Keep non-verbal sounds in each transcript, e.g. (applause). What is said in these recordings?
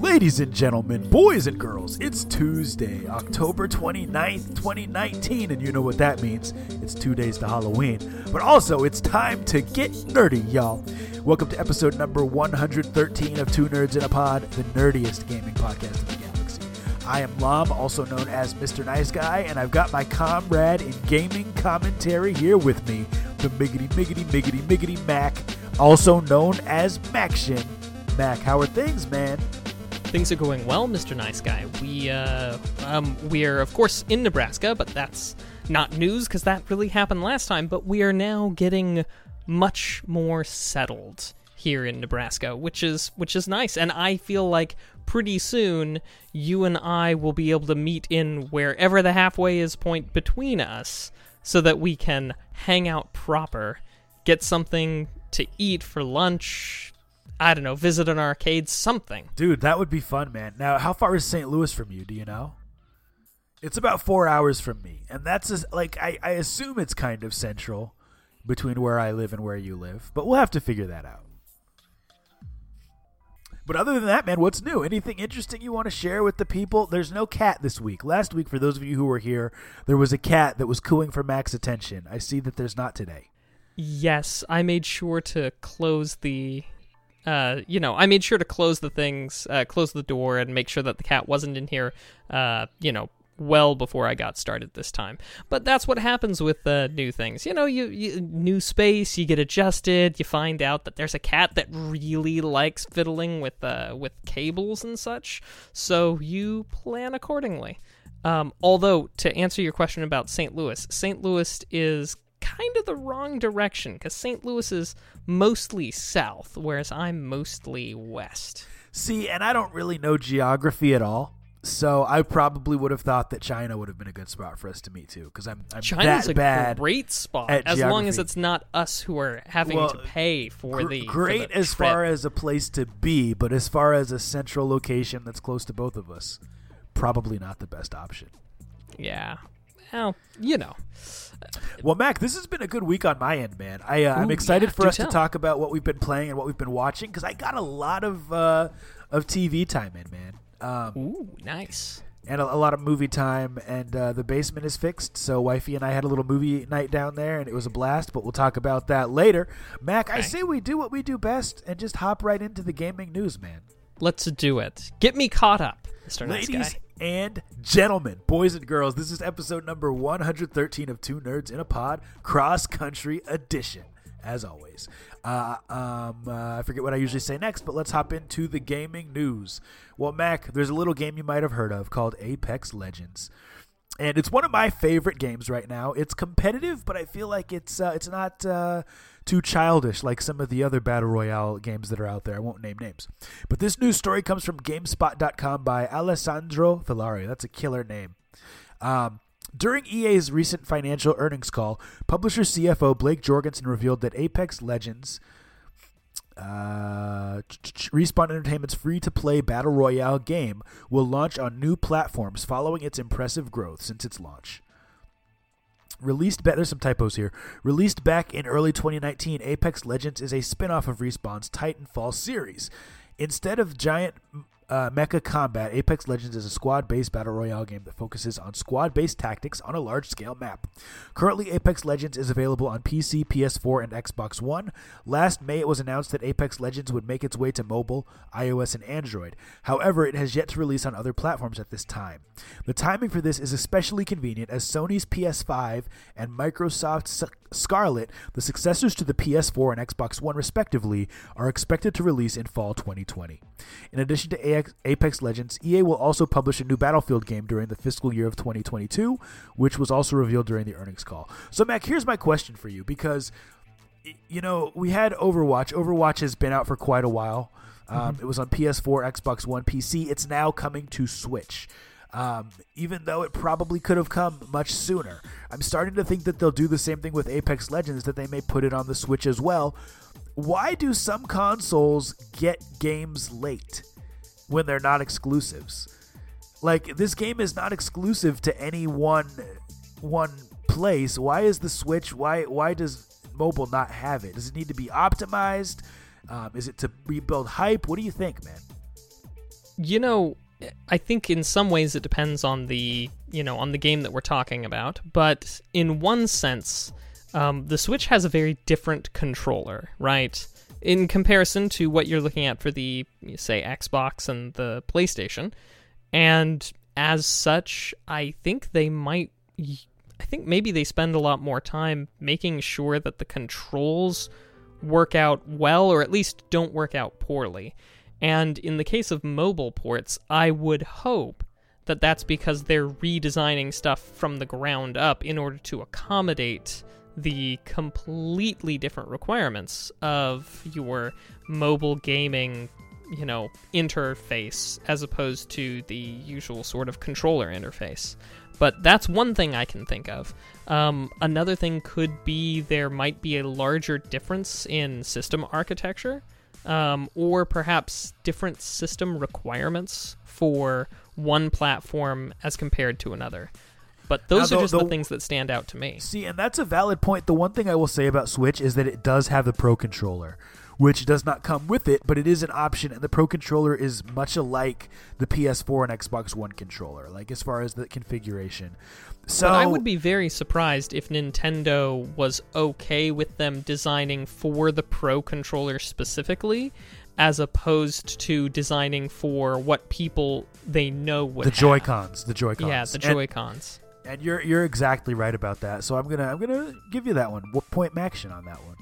Ladies and gentlemen, boys and girls, it's Tuesday, October 29th, 2019, and you know what that means. It's two days to Halloween. But also, it's time to get nerdy, y'all. Welcome to episode number 113 of Two Nerds in a Pod, the nerdiest gaming podcast in the galaxy. I am Lom, also known as Mr. Nice Guy, and I've got my comrade in gaming commentary here with me, the Miggity Miggity Miggity Miggity Mac, also known as Maction. Mac, how are things, man? Things are going well, Mr. Nice Guy. We uh, um, we are of course in Nebraska, but that's not news because that really happened last time. But we are now getting much more settled here in Nebraska, which is which is nice, and I feel like pretty soon you and I will be able to meet in wherever the halfway is point between us, so that we can hang out proper, get something to eat for lunch, I don't know, visit an arcade, something. Dude, that would be fun, man. Now, how far is St. Louis from you? Do you know? It's about four hours from me, and that's just, like I, I assume it's kind of central between where I live and where you live, but we'll have to figure that out. But other than that, man, what's new? Anything interesting you want to share with the people? There's no cat this week. Last week, for those of you who were here, there was a cat that was cooing for Mac's attention. I see that there's not today. Yes, I made sure to close the uh, you know, I made sure to close the things, uh, close the door, and make sure that the cat wasn't in here. Uh, you know, well before I got started this time. But that's what happens with uh, new things. You know, you, you new space, you get adjusted, you find out that there's a cat that really likes fiddling with uh, with cables and such. So you plan accordingly. Um, although to answer your question about St. Louis, St. Louis is kind of the wrong direction because St. Louis is mostly south, whereas I'm mostly west. See, and I don't really know geography at all. So I probably would have thought that China would have been a good spot for us to meet too, because I'm, I'm China's that a bad. great spot as long as it's not us who are having Well, to pay for Gr- the for great the as trip. far as a place to be, but as far as a central location that's close to both of us, probably not the best option. yeah. Well, you know, Well, Mac, this has been a good week on my end, man. I uh, I'm excited yeah, for us tell. to talk about what we've been playing and what we've been watching because I got a lot of uh, of TV time in, man. Um, ooh, nice. and a, a lot of movie time. And uh, the basement is fixed, so wifey and I had a little movie night down there, and it was a blast. But we'll talk about that later. Mac, I Okay. say we do what we do best and just hop right into the gaming news, man. Let's do it. Get me caught up, Mr. Nice Ladies Guy. And gentlemen, boys and girls, this is episode number 113 of Two Nerds in a Pod, Cross Country Edition. As always, uh, um, uh, I forget what I usually say next, but let's hop into the gaming news. Well, Mac, there's a little game you might have heard of called Apex Legends, and it's one of my favorite games right now. It's competitive, but I feel like it's uh, it's not uh, too childish like some of the other battle royale games that are out there. I won't name names, but this news story comes from GameSpot.com by Alessandro Fillari. That's a killer name. Um, during EA's recent financial earnings call, publisher CFO Blake Jorgensen revealed that Apex Legends uh, Respawn Entertainment's free to play Battle Royale game will launch on new platforms following its impressive growth since its launch. Released back, there's some typos here. Released back in early 2019, Apex Legends is a spin off of Respawn's Titanfall series. Instead of giant uh, mecha combat, Apex Legends is a squad based battle royale game that focuses on squad based tactics on a large scale map. Currently, Apex Legends is available on PC, PS4, and Xbox One. Last May, it was announced that Apex Legends would make its way to mobile, iOS, and Android. However, it has yet to release on other platforms at this time. The timing for this is especially convenient as Sony's PS5 and Microsoft's Scarlett, the successors to the PS4 and Xbox One respectively, are expected to release in fall 2020. In addition to Apex Legends, EA will also publish a new Battlefield game during the fiscal year of 2022, which was also revealed during the earnings call. So, Mac, here's my question for you because, you know, we had Overwatch. Overwatch has been out for quite a while. Um, It was on PS4, Xbox One, PC. It's now coming to Switch. Um, even though it probably could have come much sooner. I'm starting to think that they'll do the same thing with Apex Legends, that they may put it on the Switch as well. Why do some consoles get games late when they're not exclusives? Like this game is not exclusive to any one one place. Why is the Switch? Why why does mobile not have it? Does it need to be optimized? Um, is it to rebuild hype? What do you think, man? You know, I think in some ways it depends on the you know on the game that we're talking about, but in one sense, um, the Switch has a very different controller, right? In comparison to what you're looking at for the say Xbox and the PlayStation, and as such, I think they might. I think maybe they spend a lot more time making sure that the controls work out well, or at least don't work out poorly. And in the case of mobile ports, I would hope that that's because they're redesigning stuff from the ground up in order to accommodate the completely different requirements of your mobile gaming, you know, interface as opposed to the usual sort of controller interface. But that's one thing I can think of. Um, another thing could be there might be a larger difference in system architecture um, or perhaps different system requirements for one platform as compared to another. But those Now, are the- just the- the things that stand out to me. See, and that's a valid point. The one thing I will say about Switch is that it does have the Pro Controller, which does not come with it, but it is an option, and the Pro Controller is much alike the PS4 and Xbox One controller, like as far as the configuration. So But I would be very surprised if Nintendo was okay with them designing for the Pro controller specifically, as opposed to designing for what people they know would the. Joy Cons, the Joy Cons, Yeah, the Joy Cons. And you're you're exactly right about that. So I'm gonna I'm gonna give you that one. What point action on that one?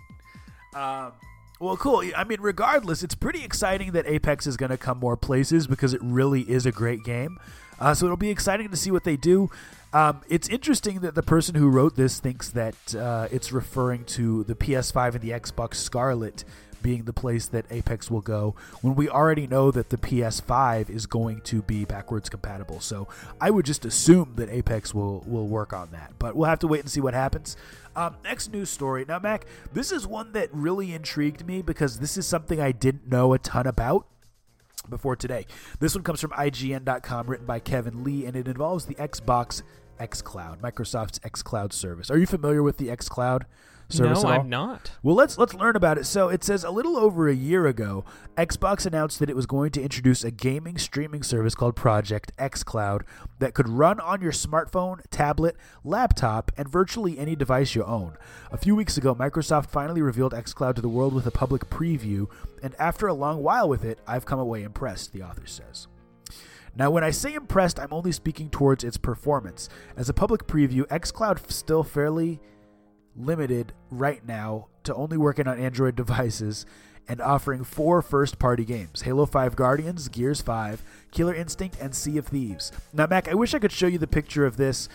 Um, well, cool. I mean, regardless, it's pretty exciting that Apex is gonna come more places because it really is a great game. Uh, so it'll be exciting to see what they do. Um, it's interesting that the person who wrote this thinks that uh, it's referring to the PS5 and the Xbox Scarlett being the place that Apex will go when we already know that the PS5 is going to be backwards compatible. So I would just assume that Apex will will work on that, but we'll have to wait and see what happens. Um, next news story. Now, Mac, this is one that really intrigued me because this is something I didn't know a ton about before today. This one comes from IGN.com, written by Kevin Lee, and it involves the Xbox xCloud, Microsoft's xCloud service. Are you familiar with the xCloud service no? I'm not. Well, let's let's learn about it. So it says a little over a year ago, Xbox announced that it was going to introduce a gaming streaming service called Project xCloud that could run on your smartphone, tablet, laptop, and virtually any device you own. A few weeks ago, Microsoft finally revealed xCloud to the world with a public preview, and after a long while with it, I've come away impressed, the author says. Now, when I say impressed, I'm only speaking towards its performance. As a public preview, xCloud still fairly limited right now to only working on Android (laughs) devices and offering four first party games Halo 5 Guardians, Gears 5, Killer Instinct, and Sea of Thieves. Now, Mac, I wish I could show you the picture of this,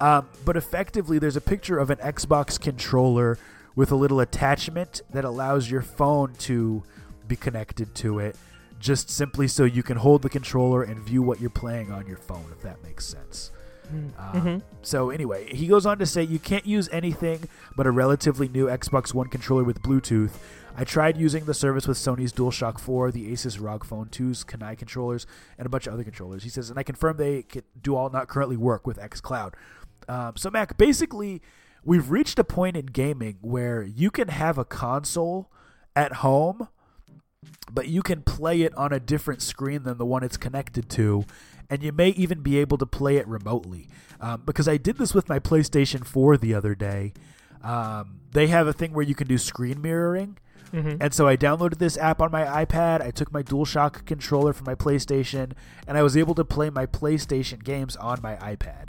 um, but effectively, there's a picture of an Xbox controller with a little attachment that allows your phone to be connected to it, just simply so you can hold the controller and view what you're playing on your phone, if that makes sense. Um, Mhm. So anyway, he goes on to say you can't use anything but a relatively new Xbox One controller with Bluetooth. I tried using the service with Sony's DualShock 4, the Asus ROG Phone 2's Kunai controllers, and a bunch of other controllers. He says, and I confirm they do all not currently work with xCloud. Um, so Mac, basically, we've reached a point in gaming where you can have a console at home but you can play it on a different screen than the one it's connected to, and you may even be able to play it remotely. Um, because I did this with my PlayStation 4 the other day. Um, they have a thing where you can do screen mirroring. Mhm. And so I downloaded this app on my iPad. I took my DualShock controller from my PlayStation, and I was able to play my PlayStation games on my iPad,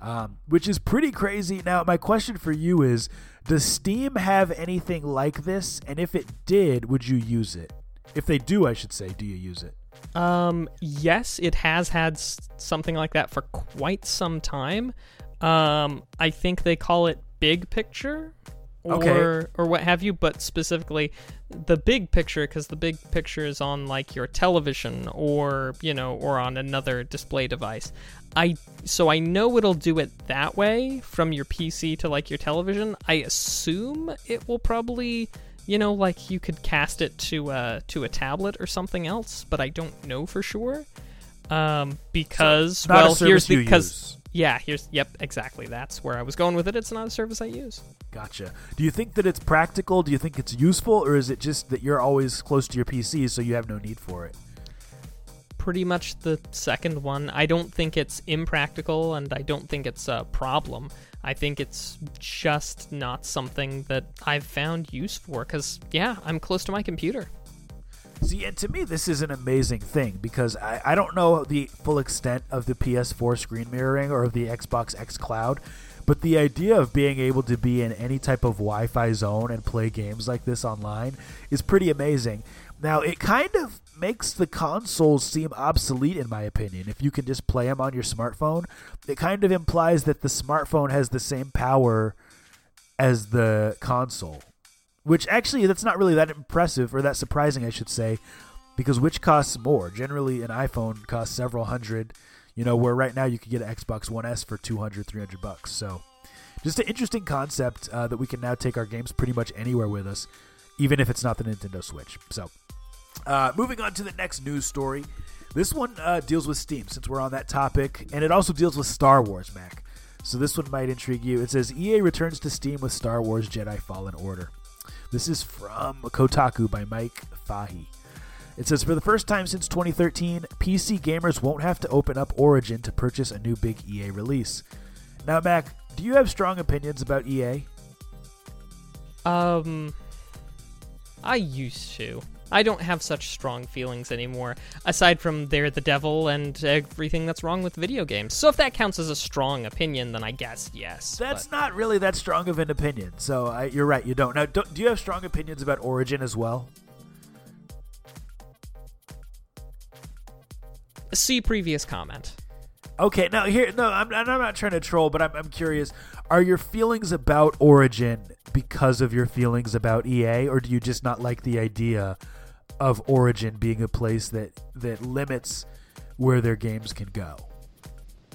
um, which is pretty crazy. Now, my question for you is Does Steam have anything like this? And if it did, would you use it? If they do, I should say, do you use it? Um, yes, it has had s- something like that for quite some time. Um, I think they call it big picture or Okay. or what have you, but specifically the big picture because the big picture is on like your television or, you know, or on another display device. I so I know it'll do it that way from your PC to like your television. I assume it will probably you know, like you could cast it to a to a tablet or something else, but I don't know for sure. Um, because a well, here's service the you because yeah, here's yep, exactly. That's where I was going with it. It's not a service I use. Gotcha. Do you think that it's practical? Do you think it's useful, or is it just that you're always close to your PC, so you have no need for it? Pretty much the second one. I don't think it's impractical and I don't think it's a problem. I think it's just not something that I've found use for because, yeah, I'm close to my computer. See, and to me, this is an amazing thing because I, I don't know the full extent of the PS4 screen mirroring or of the Xbox xCloud, but the idea of being able to be in any type of Wi Fi zone and play games like this online is pretty amazing. Now, it kind of makes the consoles seem obsolete, in my opinion. If you can just play them on your smartphone, it kind of implies that the smartphone has the same power as the console. Which actually, that's not really that impressive or that surprising, I should say, because which costs more? Generally, an iPhone costs several hundred, you know, where right now you could get an Xbox One S for 200, 300 bucks. So, just an interesting concept uh, that we can now take our games pretty much anywhere with us, even if it's not the Nintendo Switch. So, uh, moving on to the next news story. This one uh, deals with Steam, since we're on that topic, and it also deals with Star Wars, Mac. So this one might intrigue you. It says EA returns to Steam with Star Wars Jedi Fallen Order. This is from Kotaku by Mike Fahey. It says for the first time since 2013, PC gamers won't have to open up Origin to purchase a new big EA release. Now, Mac, do you have strong opinions about EA? Um, I used to. I don't have such strong feelings anymore, aside from they're the devil and everything that's wrong with video games. So if that counts as a strong opinion, then I guess yes. That's but- not really that strong of an opinion. So I, you're right, you don't. Now, don't, do you have strong opinions about Origin as well? See previous comment. Okay, now here, no, I'm, I'm not trying to troll, but I'm, I'm curious. Are your feelings about Origin because of your feelings about EA, or do you just not like the idea of Origin being a place that that limits where their games can go?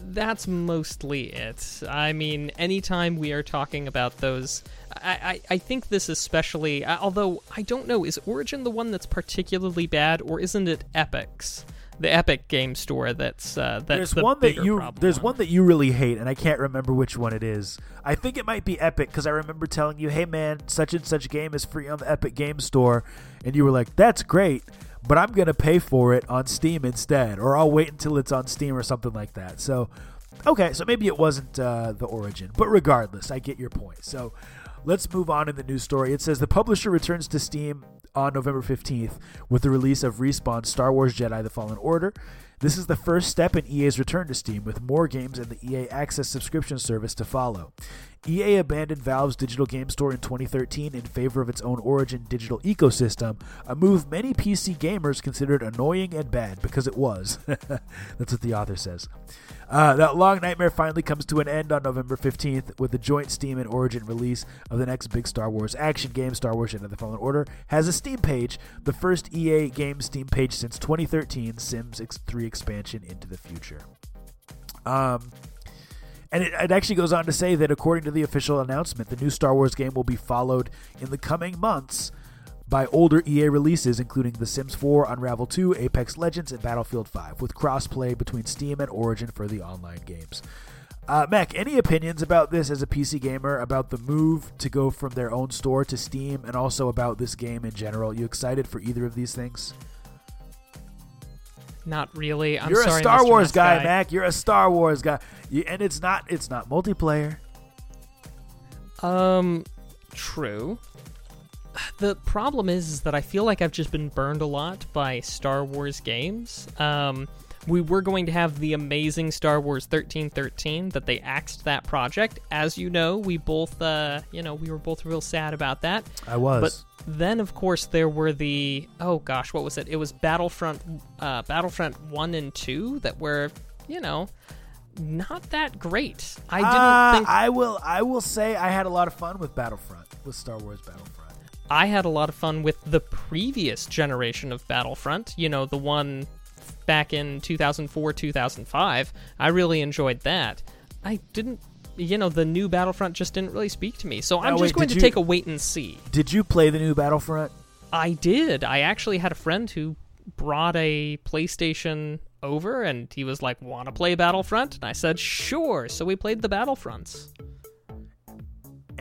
That's mostly it. I mean, anytime we are talking about those, I, I, I think this especially, although I don't know, is Origin the one that's particularly bad, or isn't it Epic's? The Epic Game Store that's uh, that's there's the one that you problem there's one that you really hate, and I can't remember which one it is. I think it might be Epic because I remember telling you, "Hey man, such and such game is free on the Epic Game Store," and you were like, "That's great." But I'm gonna pay for it on Steam instead, or I'll wait until it's on Steam or something like that. So, okay, so maybe it wasn't uh, the origin, but regardless, I get your point. So, let's move on in the news story. It says the publisher returns to Steam on November 15th with the release of Respawn's Star Wars Jedi The Fallen Order. This is the first step in EA's return to Steam, with more games and the EA Access subscription service to follow. EA abandoned Valve's digital game store in 2013 in favor of its own Origin digital ecosystem, a move many PC gamers considered annoying and bad because it was. (laughs) That's what the author says. Uh, that long nightmare finally comes to an end on November 15th with the joint Steam and Origin release of the next big Star Wars action game, Star Wars Jedi The Fallen Order, has a Steam page, the first EA game Steam page since 2013, Sims 3 expansion into the future. Um, and it, it, actually goes on to say that according to the official announcement, the new Star Wars game will be followed in the coming months by older EA releases, including The Sims 4, Unravel 2, Apex Legends, and Battlefield 5, with crossplay between Steam and Origin for the online games. Uh, Mac, any opinions about this as a PC gamer, about the move to go from their own store to Steam, and also about this game in general? You excited for either of these things? Not really. I'm You're sorry, a Star Mr. Wars Nice guy, Mac. You're a Star Wars guy, you, and it's not it's not multiplayer. Um, true. The problem is, is that I feel like I've just been burned a lot by Star Wars games. Um, we were going to have the amazing Star Wars 1313 that they axed that project. As you know, we both, uh, you know, we were both real sad about that. I was. But then, of course, there were the oh gosh, what was it? It was Battlefront, uh, Battlefront One and Two that were, you know, not that great. I didn't uh, think I will. I will say I had a lot of fun with Battlefront, with Star Wars Battlefront. I had a lot of fun with the previous generation of Battlefront. You know, the one back in 2004, 2005. I really enjoyed that. I didn't. You know, the new Battlefront just didn't really speak to me. So I'm Now, just wait, going to you- take a wait and see. Did you play the new Battlefront? I did. I actually had a friend who brought a PlayStation over and he was like, Want to play Battlefront? And I said, Sure. So we played the Battlefronts.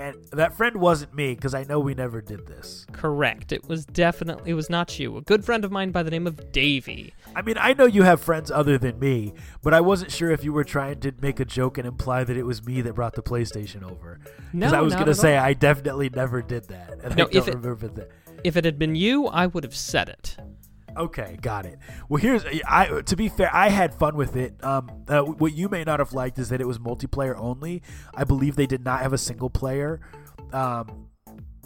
And that friend wasn't me because I know we never did this. Correct. It was definitely it was not you. A good friend of mine by the name of Davy. I mean, I know you have friends other than me, but I wasn't sure if you were trying to make a joke and imply that it was me that brought the PlayStation over. Because No, I was gonna say all. I definitely never did that, and No, I don't if it- remember that. If it had been you, I would have said it. Okay, got it. Well, here's I. To be fair, I had fun with it. Um, uh, what you may not have liked is that it was multiplayer only. I believe they did not have a single player um,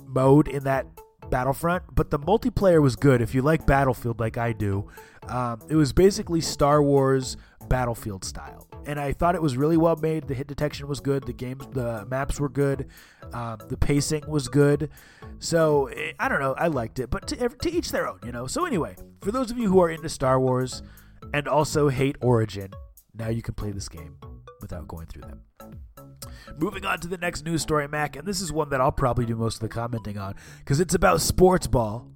mode in that Battlefront, but the multiplayer was good. If you like Battlefield like I do, um, it was basically Star Wars Battlefield style, and I thought it was really well made. The hit detection was good. The games, the maps were good. Um, the pacing was good. So eh, I don't know. I liked it, but to, to each their own, you know. So anyway, for those of you who are into Star Wars and also hate Origin, now you can play this game without going through them. Moving on to the next news story, Mac, and this is one that I'll probably do most of the commenting on because it's about sports ball,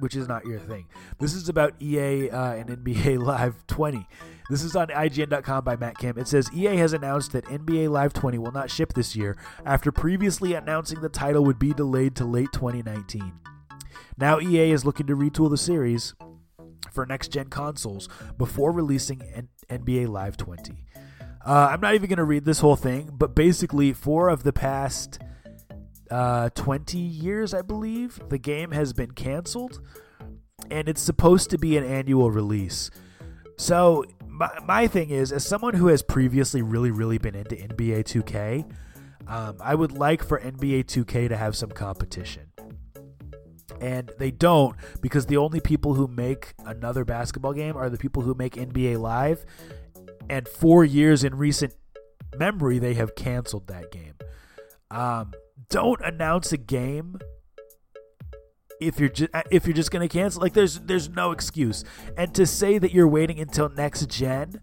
which is not your thing. This is about EA uh, and NBA (laughs) Live 20. This is on IGN.com by Matt Kim. It says EA has announced that NBA Live 20 will not ship this year after previously announcing the title would be delayed to late 2019. Now EA is looking to retool the series for next gen consoles before releasing N- NBA Live 20. Uh, I'm not even going to read this whole thing, but basically, four of the past uh, 20 years, I believe, the game has been canceled, and it's supposed to be an annual release. So, my, my thing is, as someone who has previously really, really been into NBA 2K, um, I would like for NBA 2K to have some competition. And they don't because the only people who make another basketball game are the people who make NBA Live. And four years in recent memory, they have canceled that game. Um, don't announce a game if you're just if you're just gonna cancel. Like there's there's no excuse. And to say that you're waiting until next gen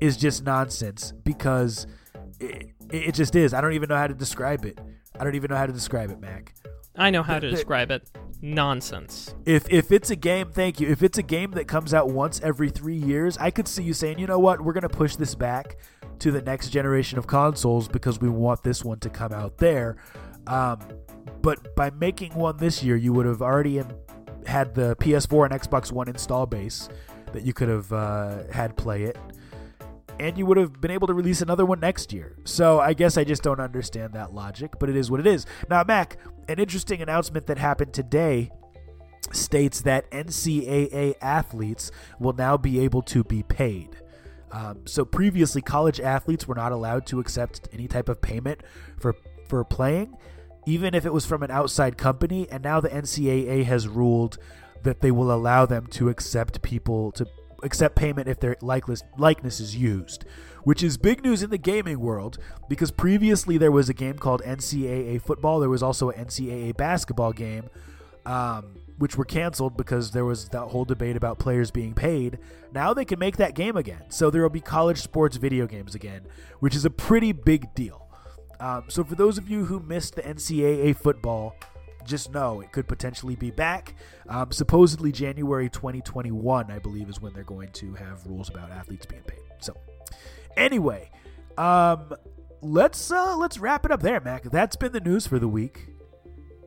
is just nonsense because it, it just is. I don't even know how to describe it. I don't even know how to describe it, Mac. I know how to describe it. Nonsense. If if it's a game, thank you. If it's a game that comes out once every three years, I could see you saying, you know what, we're gonna push this back to the next generation of consoles because we want this one to come out there. Um, but by making one this year, you would have already had the PS4 and Xbox One install base that you could have uh, had play it, and you would have been able to release another one next year. So I guess I just don't understand that logic, but it is what it is. Now, Mac, an interesting announcement that happened today states that NCAA athletes will now be able to be paid. Um, so previously, college athletes were not allowed to accept any type of payment for for playing, even if it was from an outside company. And now the NCAA has ruled that they will allow them to accept people to accept payment if their likeness likeness is used, which is big news in the gaming world because previously there was a game called NCAA football. There was also an NCAA basketball game um, which were canceled because there was that whole debate about players being paid. Now they can make that game again. So there will be college sports video games again, which is a pretty big deal. Um, so for those of you who missed the NCAA football, just know it could potentially be back. Um, supposedly January 2021, I believe, is when they're going to have rules about athletes being paid. So anyway, um, let's uh, let's wrap it up there, Mac. That's been the news for the week.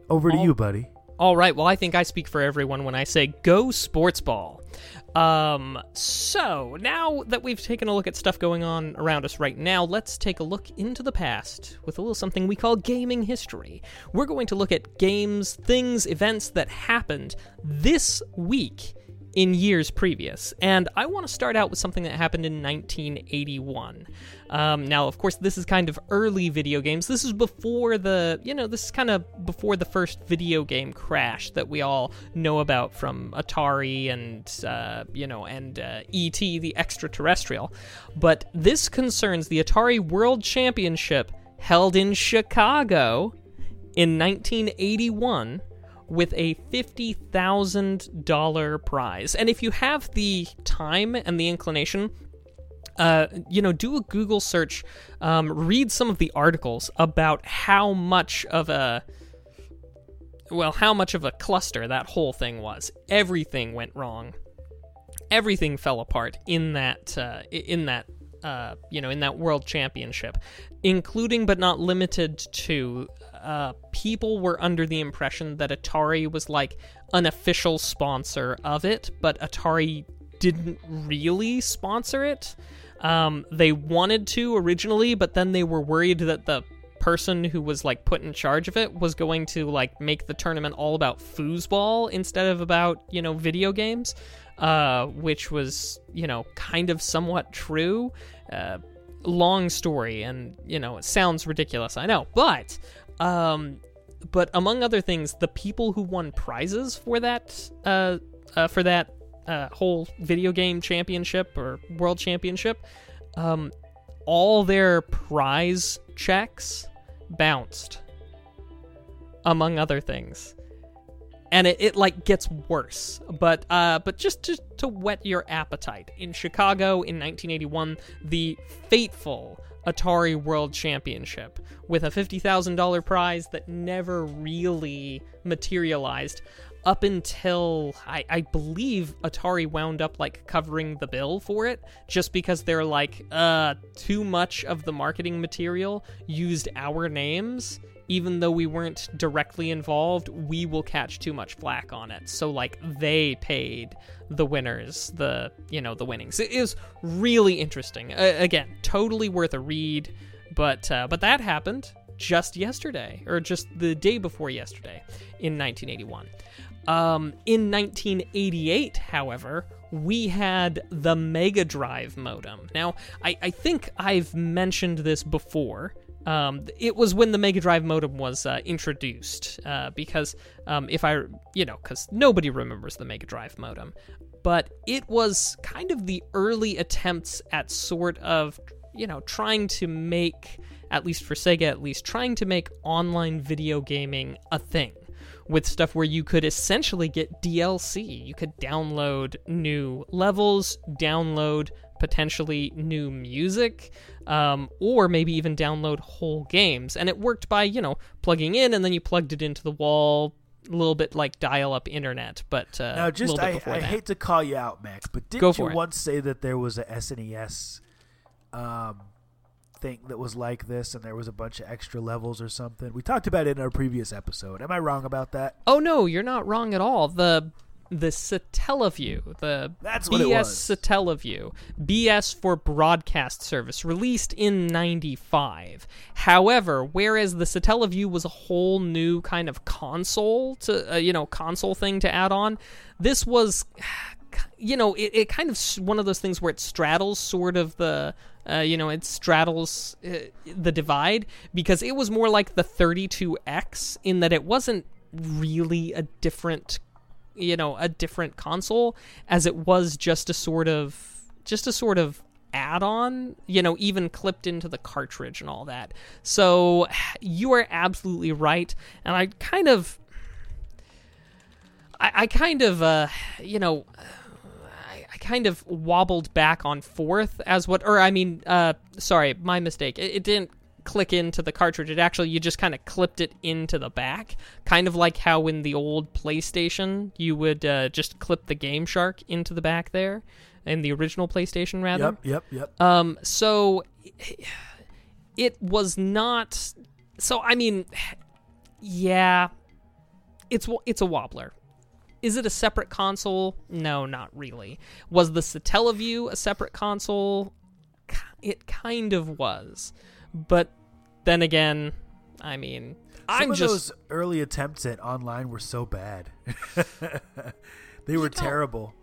Over to All- you, buddy. All right. Well, I think I speak for everyone when I say go sports ball. Um, so now that we've taken a look at stuff going on around us right now, let's take a look into the past with a little something we call gaming history. We're going to look at games, things, events that happened this week in years previous. And I want to start out with something that happened in 1981. Um, now, of course, this is kind of early video games. This is before the, you know, this is kind of before the first video game crash that we all know about from Atari and, uh, you know, and uh, E.T., the extraterrestrial. But this concerns the Atari World Championship held in Chicago in 1981 with a $50,000 prize. And if you have the time and the inclination, uh, you know, do a Google search, um, read some of the articles about how much of a well, how much of a cluster that whole thing was. Everything went wrong. Everything fell apart in that uh, in that uh, you know in that world championship, including but not limited to uh, people were under the impression that Atari was like an official sponsor of it, but Atari didn't really sponsor it. Um, they wanted to originally, but then they were worried that the person who was like put in charge of it was going to like make the tournament all about foosball instead of about you know video games, uh, which was you know kind of somewhat true. Uh, long story, and you know it sounds ridiculous, I know, but um, but among other things, the people who won prizes for that uh, uh for that uh, whole video game championship or world championship, um, all their prize checks bounced, among other things. And it, it like gets worse, but uh, but just to, to whet your appetite, in Chicago in 1981, the fateful Atari World Championship with a $50,000 prize that never really materialized up until I, I, believe Atari wound up like covering the bill for it just because they're like, uh, too much of the marketing material used our names. Even though we weren't directly involved, we will catch too much flack on it. So like they paid the winners the you know the winnings. It is really interesting. Uh, again, totally worth a read. But uh, but that happened just yesterday, or just the day before yesterday, in 1981. Um, in 1988, however, we had the Mega Drive modem. Now, I, I think I've mentioned this before. Um, it was when the Mega Drive modem was uh, introduced, uh, because um, if I, you know, because nobody remembers the Mega Drive modem, but it was kind of the early attempts at sort of, you know, trying to make, at least for Sega, at least trying to make online video gaming a thing with stuff where you could essentially get DLC. You could download new levels, download potentially new music, um, or maybe even download whole games. And it worked by, you know, plugging in and then you plugged it into the wall, a little bit like dial-up internet, but uh, now just I, I hate to call you out, Max, but didn't you it. once say that there was a SNES um, thing that was like this and there was a bunch of extra levels or something. We talked about it in our previous episode. Am I wrong about that? Oh no, you're not wrong at all. The the Satellaview, the That's BS Satellaview, BS for broadcast service, released in 95. However, whereas the Satellaview was a whole new kind of console to, uh, you know, console thing to add on, this was, (sighs) you know, it, it kind of one of those things where it straddles sort of the uh, you know, it straddles uh, the divide because it was more like the 32X in that it wasn't really a different, you know, a different console as it was just a sort of, just a sort of add-on you know even clipped into the cartridge and all that so you are absolutely right and i kind of i, I kind of uh you know I, I, kind of wobbled back on fourth as what, or I mean, uh, sorry, my mistake. It, it didn't click into the cartridge. It actually you just kind of clipped it into the back, kind of like how in the old PlayStation you would uh, just clip the Game Shark into the back there, in the original PlayStation rather. Yep, yep, yep. Um, so it was not. So I mean, yeah, it's it's a wobbler. Is it a separate console? No, not really. Was the Satellaview a separate console? It kind of was. But then again, I mean, Some I'm of just those early attempts at online were so bad. (laughs) they were know, terrible.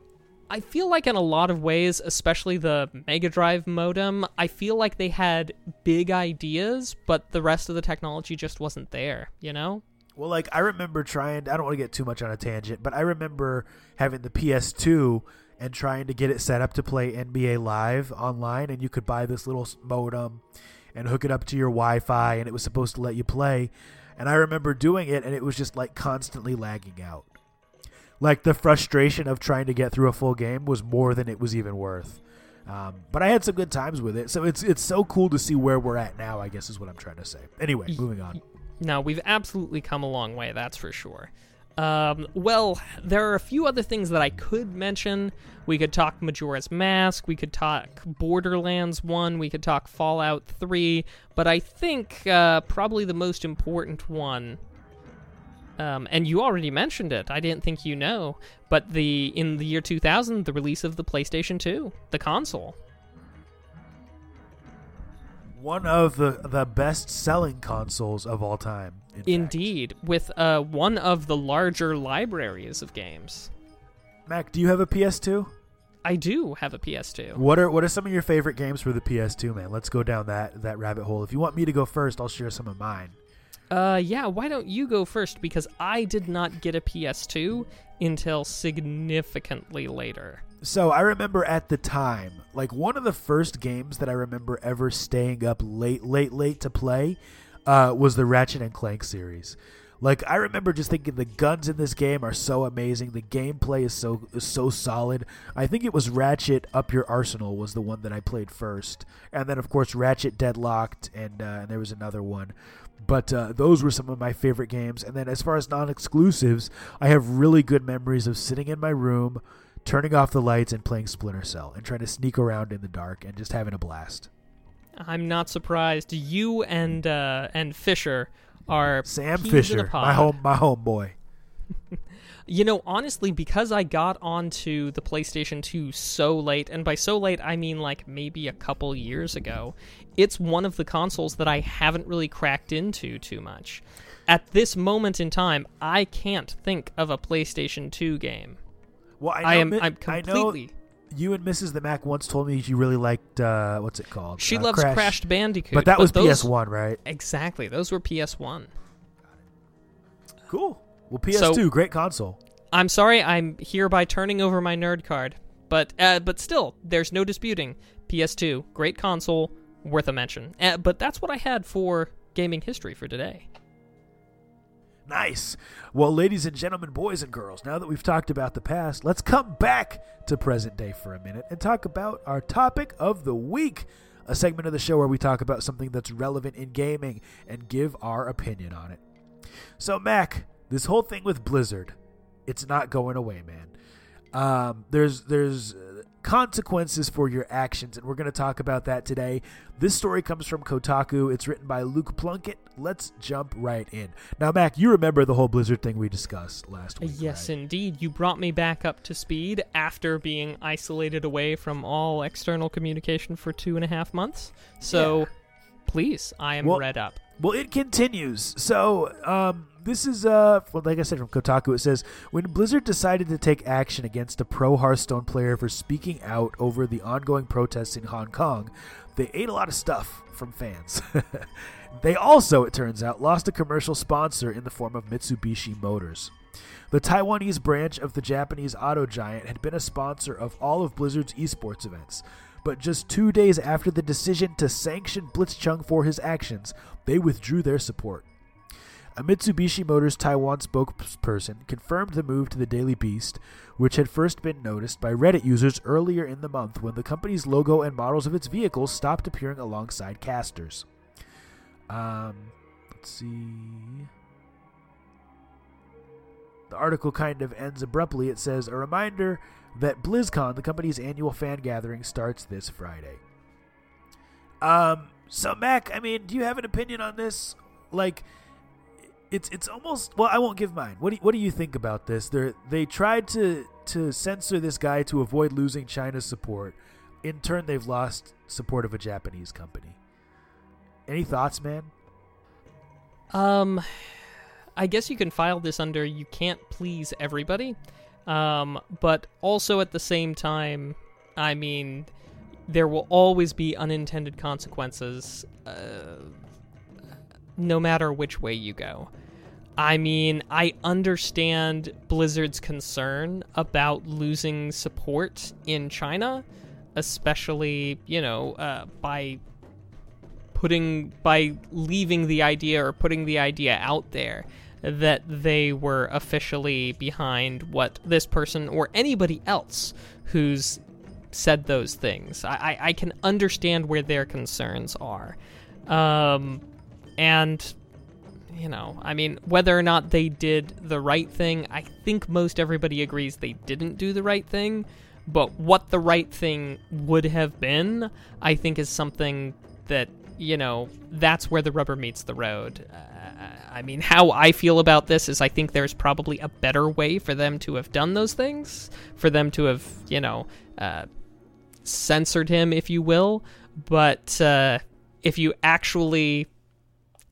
I feel like in a lot of ways, especially the Mega Drive modem, I feel like they had big ideas, but the rest of the technology just wasn't there, you know? Well, like I remember trying. I don't want to get too much on a tangent, but I remember having the PS2 and trying to get it set up to play NBA Live online, and you could buy this little modem and hook it up to your Wi-Fi, and it was supposed to let you play. And I remember doing it, and it was just like constantly lagging out. Like the frustration of trying to get through a full game was more than it was even worth. Um, but I had some good times with it, so it's it's so cool to see where we're at now. I guess is what I'm trying to say. Anyway, moving on. No, we've absolutely come a long way, that's for sure. Um, well, there are a few other things that I could mention. We could talk Majora's Mask, we could talk Borderlands 1, we could talk Fallout 3, but I think uh, probably the most important one um, and you already mentioned it. I didn't think you know, but the in the year 2000, the release of the PlayStation 2, the console. One of the the best selling consoles of all time. In fact. Indeed, with uh, one of the larger libraries of games. Mac, do you have a PS2? I do have a PS2. What are what are some of your favorite games for the PS2, man? Let's go down that that rabbit hole. If you want me to go first, I'll share some of mine. Uh, yeah, why don't you go first? Because I did not get a PS2 until significantly later. So I remember at the time, like one of the first games that I remember ever staying up late, late, late to play, uh, was the Ratchet and Clank series. Like I remember just thinking the guns in this game are so amazing. The gameplay is so is so solid. I think it was Ratchet Up Your Arsenal was the one that I played first, and then of course Ratchet Deadlocked, and, uh, and there was another one. But uh, those were some of my favorite games. And then as far as non-exclusives, I have really good memories of sitting in my room, turning off the lights, and playing Splinter Cell, and trying to sneak around in the dark and just having a blast. I'm not surprised. You and uh, and Fisher are Sam peas in a Fisher, my home, my homeboy. (laughs) You know, honestly, because I got onto the PlayStation 2 so late, and by so late I mean like maybe a couple years ago, it's one of the consoles that I haven't really cracked into too much. At this moment in time, I can't think of a PlayStation 2 game. Well, I, know, I am I'm I know completely. You and Mrs. the Mac once told me you really liked uh, what's it called? She Uh, loves Crash. Crashed Bandicoot, but that was those, PS1, right? Exactly, those were PS1. Cool. Well, PS2, great console. I'm sorry, I'm hereby turning over my nerd card, but uh, but still, there's no disputing. PS2, great console, worth a mention. Uh, but that's what I had for gaming history for today. Nice. Well, ladies and gentlemen, boys and girls, now that we've talked about the past, let's come back to present day for a minute and talk about our topic of the week. A segment of the show where we talk about something that's relevant in gaming and give our opinion on it. So, Mac, this whole thing with Blizzard, it's not going away, man. Um, there's there's consequences for your actions, and we're going to talk about that today. This story comes from Kotaku. It's written by Luke Plunkett. Let's jump right in. Now, Mac, you remember the whole Blizzard thing we discussed last week? yes, right? indeed. You brought me back up to speed after being isolated away from all external communication for two and a half months. So, Yeah. please, I am Well- read up. Well, it continues. So, um, this is, uh, like I said from Kotaku, it says when Blizzard decided to take action against a pro Hearthstone player for speaking out over the ongoing protests in Hong Kong, they ate a lot of stuff from fans. (laughs) they also, it turns out, lost a commercial sponsor in the form of Mitsubishi Motors. The Taiwanese branch of the Japanese auto giant had been a sponsor of all of Blizzard's esports events. But just two days after the decision to sanction Blitzchung for his actions, they withdrew their support. A Mitsubishi Motors Taiwan spokesperson confirmed the move to the Daily Beast, which had first been noticed by Reddit users earlier in the month when the company's logo and models of its vehicles stopped appearing alongside casters. Um, let's see. The article kind of ends abruptly. It says, A reminder that BlizzCon, the company's annual fan gathering, starts this Friday. Um, so Mac, I mean, do you have an opinion on this? Like, it's it's almost well, I won't give mine. What do you, what do you think about this? They they tried to to censor this guy to avoid losing China's support. In turn, they've lost support of a Japanese company. Any thoughts, man? Um, I guess you can file this under you can't please everybody. Um, but also at the same time, I mean, there will always be unintended consequences, uh, no matter which way you go. I mean, I understand Blizzard's concern about losing support in China, especially, you know, uh, by putting by leaving the idea or putting the idea out there that they were officially behind what this person or anybody else who's said those things. I, I, I can understand where their concerns are. Um, and you know, I mean, whether or not they did the right thing, I think most everybody agrees they didn't do the right thing. But what the right thing would have been, I think, is something that, you know, that's where the rubber meets the road. Uh, I mean, how I feel about this is I think there's probably a better way for them to have done those things, for them to have, you know, uh, censored him, if you will. But uh, if you actually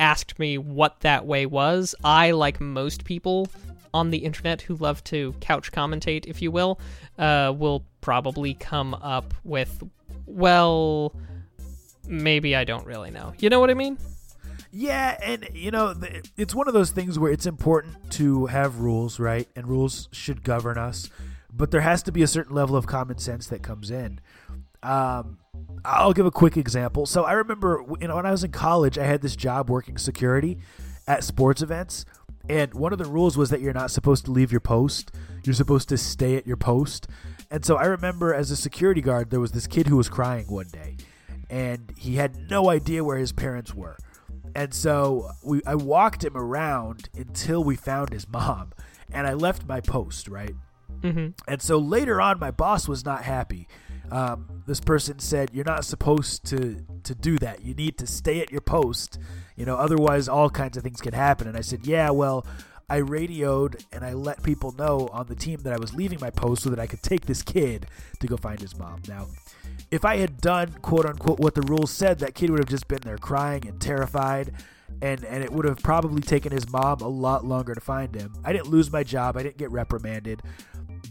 asked me what that way was, I, like most people on the internet who love to couch commentate, if you will, uh, will probably come up with, well, maybe I don't really know. You know what I mean? Yeah, and you know, it's one of those things where it's important to have rules, right? And rules should govern us, but there has to be a certain level of common sense that comes in. Um, I'll give a quick example. So I remember, you know, when I was in college, I had this job working security at sports events, and one of the rules was that you're not supposed to leave your post. You're supposed to stay at your post. And so I remember as a security guard, there was this kid who was crying one day, and he had no idea where his parents were. And so we I walked him around until we found his mom, and I left my post right. Mm-hmm. And so later on, my boss was not happy. Um, this person said, "You're not supposed to to do that. You need to stay at your post. You know, otherwise all kinds of things can happen." And I said, "Yeah, well." I radioed and I let people know on the team that I was leaving my post so that I could take this kid to go find his mom. Now, if I had done quote unquote what the rules said, that kid would have just been there crying and terrified. And, and it would have probably taken his mom a lot longer to find him. I didn't lose my job. I didn't get reprimanded.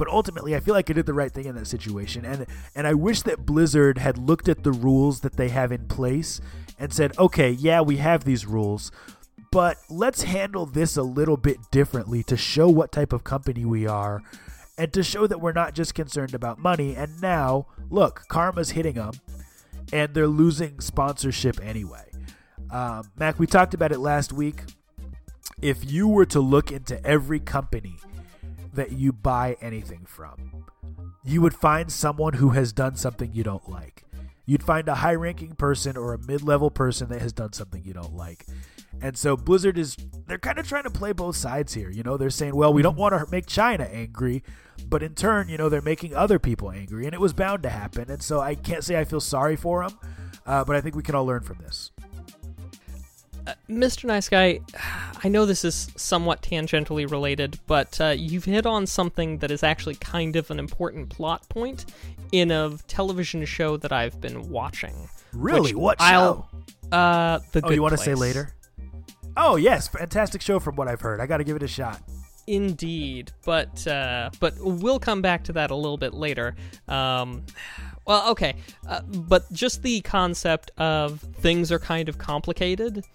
But ultimately, I feel like I did the right thing in that situation. And, and I wish that Blizzard had looked at the rules that they have in place and said, okay, yeah, we have these rules, but let's handle this a little bit differently to show what type of company we are and to show that we're not just concerned about money. And now, look, karma's hitting them, and they're losing sponsorship anyway. Um, Mac, we talked about it last week. If you were to look into every company that you buy anything from, you would find someone who has done something you don't like. You'd find a high ranking person or a mid level person that has done something you don't like. And so Blizzard is they're kind of trying to play both sides here. You know, they're saying, well, we don't want to make China angry, but in turn, you know, they're making other people angry, and it was bound to happen. And so I can't say I feel sorry for them, uh, but I think we can all learn from this. Uh, Mr. Nice Guy, I know this is somewhat tangentially related, but uh, you've hit on something that is actually kind of an important plot point in a television show that I've been watching. Really? What show? I'll, uh, the oh, Good you want to say later? Oh yes, fantastic show from what I've heard. I got to give it a shot. Indeed, but uh, but we'll come back to that a little bit later. Um, well, okay, uh, but just the concept of things are kind of complicated,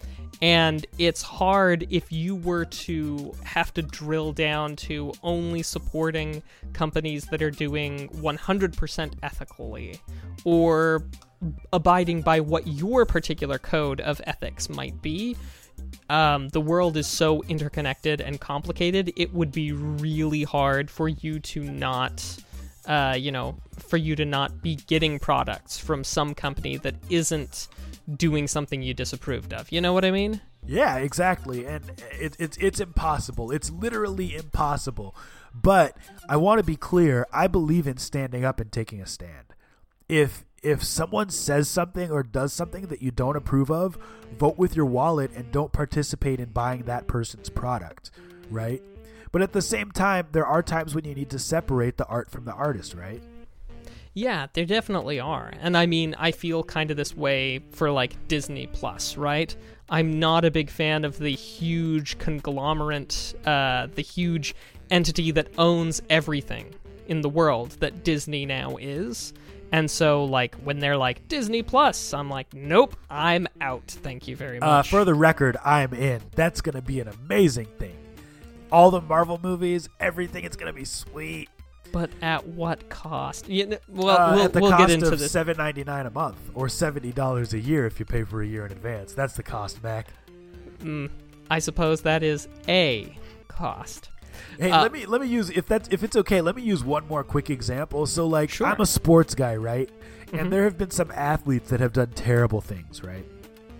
and it's hard if you were to have to drill down to only supporting companies that are doing 100% ethically, or abiding by what your particular code of ethics might be um, the world is so interconnected and complicated, it would be really hard for you to not, uh, you know, for you to not be getting products from some company that isn't doing something you disapproved of. You know what I mean? Yeah, exactly. And it, it's it's impossible. It's literally impossible. But I want to be clear. I believe in standing up and taking a stand. If if someone says something or does something that you don't approve of, vote with your wallet and don't participate in buying that person's product, right? But at the same time, there are times when you need to separate the art from the artist, right? Yeah, there definitely are. And I mean, I feel kind of this way for like Disney Plus, right? I'm not a big fan of the huge conglomerate, uh, the huge entity that owns everything in the world that Disney now is. And so, like, when they're like Disney Plus, I'm like, nope, I'm out. Thank you very Uh, much. for the record, I'm in. That's going to be an amazing thing. All the Marvel movies, everything, it's going to be sweet. But at what cost? Well, Uh, we'll, at the we'll cost get into of this. seven ninety nine a month or seventy dollars a year if you pay for a year in advance. That's the cost, Mac. Mm, I suppose that is a cost. Hey, Uh, let me let me use if that's if it's okay. Let me use one more quick example. So, like, Sure. I'm a sports guy, right? Mhm. And there have been some athletes that have done terrible things, right?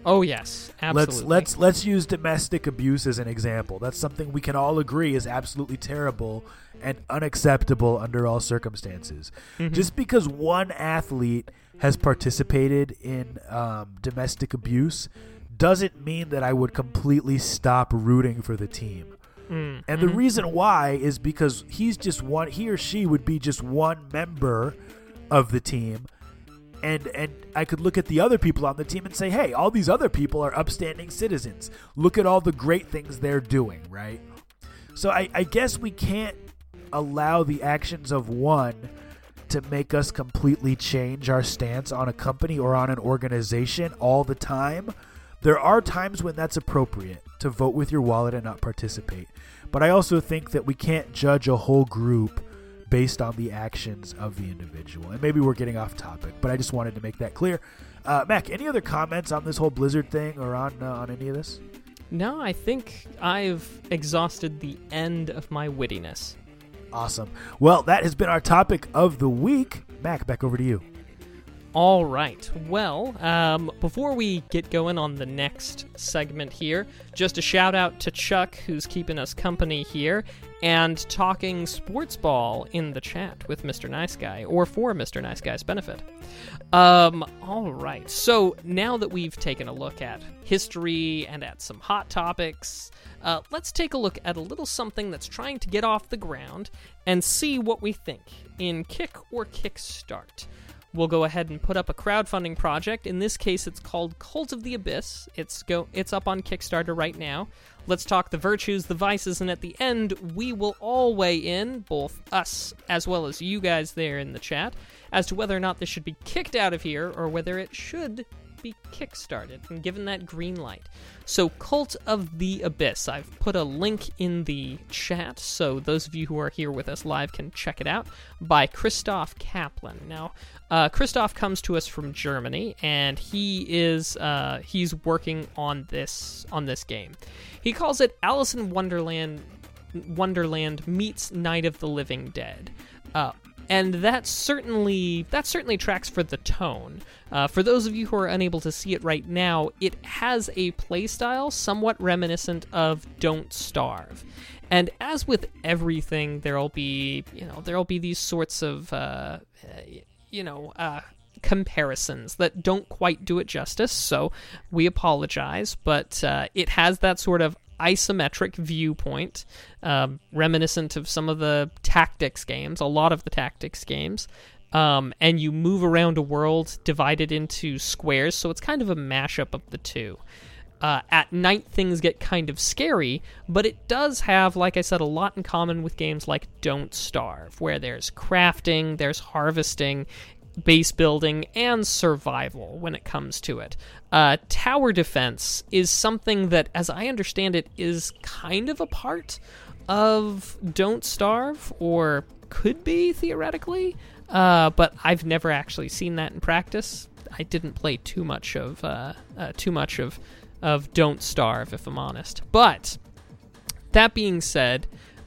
Oh yes, absolutely. Let's let's let's use domestic abuse as an example. That's something we can all agree is absolutely terrible and unacceptable under all circumstances. Mhm. Just because one athlete has participated in um, domestic abuse doesn't mean that I would completely stop rooting for the team. Mm, And the mhm. reason why is because he's just one he or she would be just one member of the team. And and I could look at the other people on the team and say, "Hey, all these other people are upstanding citizens. Look at all the great things they're doing, right?" So I, I guess we can't allow the actions of one to make us completely change our stance on a company or on an organization all the time. There are times when that's appropriate to vote with your wallet and not participate. But I also think that we can't judge a whole group based on the actions of the individual. And maybe we're getting off topic, but I just wanted to make that clear. Uh, Mac, any other comments on this whole Blizzard thing or on uh, on any of this? No, I think I've exhausted the end of my wittiness. Awesome. Well, that has been our topic of the week. Mac, back over to you. All right. Well, um, before we get going on the next segment here, just a shout out to Chuck, who's keeping us company here and talking sports ball in the chat with Mr. Nice Guy, or for Mr. Nice Guy's benefit. Um, all right. So now that we've taken a look at history and at some hot topics, uh, let's take a look at a little something that's trying to get off the ground and see what we think in Kick or Kickstart. We'll go ahead and put up a crowdfunding project. In this case, it's called Cult of the Abyss. It's go it's up on Kickstarter right now. Let's talk the virtues, the vices, and at the end, we will all weigh in, both us as well as you guys there in the chat, as to whether or not this should be kicked out of here or whether it should be kickstarted and given that green light. So, Cult of the Abyss. I've put a link in the chat so those of you who are here with us live can check it out by Christoph Kaplan. Now, uh, Christoph comes to us from Germany, and he is uh, he's working on this on this game. He calls it Alice in Wonderland. Wonderland meets Night of the Living Dead. Uh, and that certainly that certainly tracks for the tone. Uh, for those of you who are unable to see it right now, it has a playstyle somewhat reminiscent of Don't Starve. And as with everything, there'll be you know there'll be these sorts of uh, you know uh, comparisons that don't quite do it justice. So we apologize, but uh, it has that sort of isometric viewpoint, um, reminiscent of some of the tactics games, a lot of the tactics games. Um, and you move around a world divided into squares, so it's kind of a mashup of the two. Uh, at night, things get kind of scary, but it does have, like I said, a lot in common with games like Don't Starve, where there's crafting, there's harvesting, base building, and survival when it comes to it. Uh, tower defense is something that, as I understand it, is kind of a part of Don't Starve, or could be theoretically, uh, but I've never actually seen that in practice. I didn't play too much of uh, uh, too much of of Don't Starve, if I'm honest. But that being said,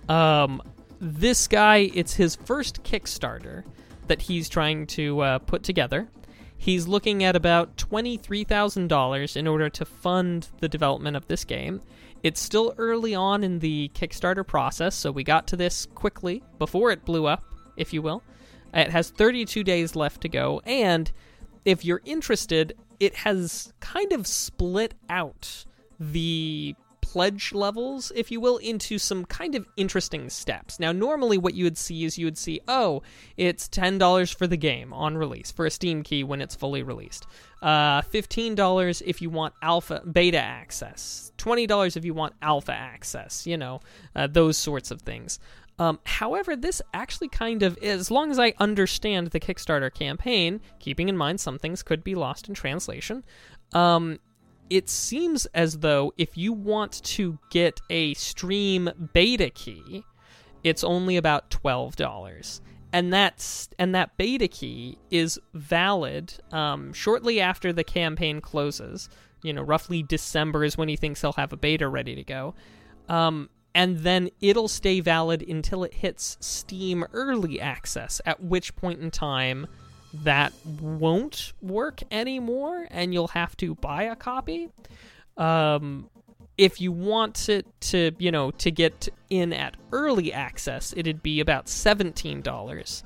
um, this guy, it's his first Kickstarter that he's trying to uh, put together. He's looking at about $23,000 in order to fund the development of this game. It's still early on in the Kickstarter process, so we got to this quickly before it blew up, if you will. It has 32 days left to go, and if you're interested, it has kind of split out the pledge levels, if you will, into some kind of interesting steps. Now, normally what you would see is you would see, oh, it's $10 for the game on release, for a Steam key when it's fully released. Uh, $15 if you want alpha, beta access. $20 if you want alpha access, you know, uh, those sorts of things. Um, however, this actually kind of, as long as I understand the Kickstarter campaign, keeping in mind some things could be lost in translation, um, it seems as though if you want to get a Steam beta key, it's only about twelve dollars, and that's and that beta key is valid um, shortly after the campaign closes. You know, roughly December is when he thinks he'll have a beta ready to go. Um, and then it'll stay valid until it hits Steam Early Access, at which point in time that won't work anymore, and you'll have to buy a copy. Um, if you want it to, you know, to get in at early access, it'd be about seventeen dollars,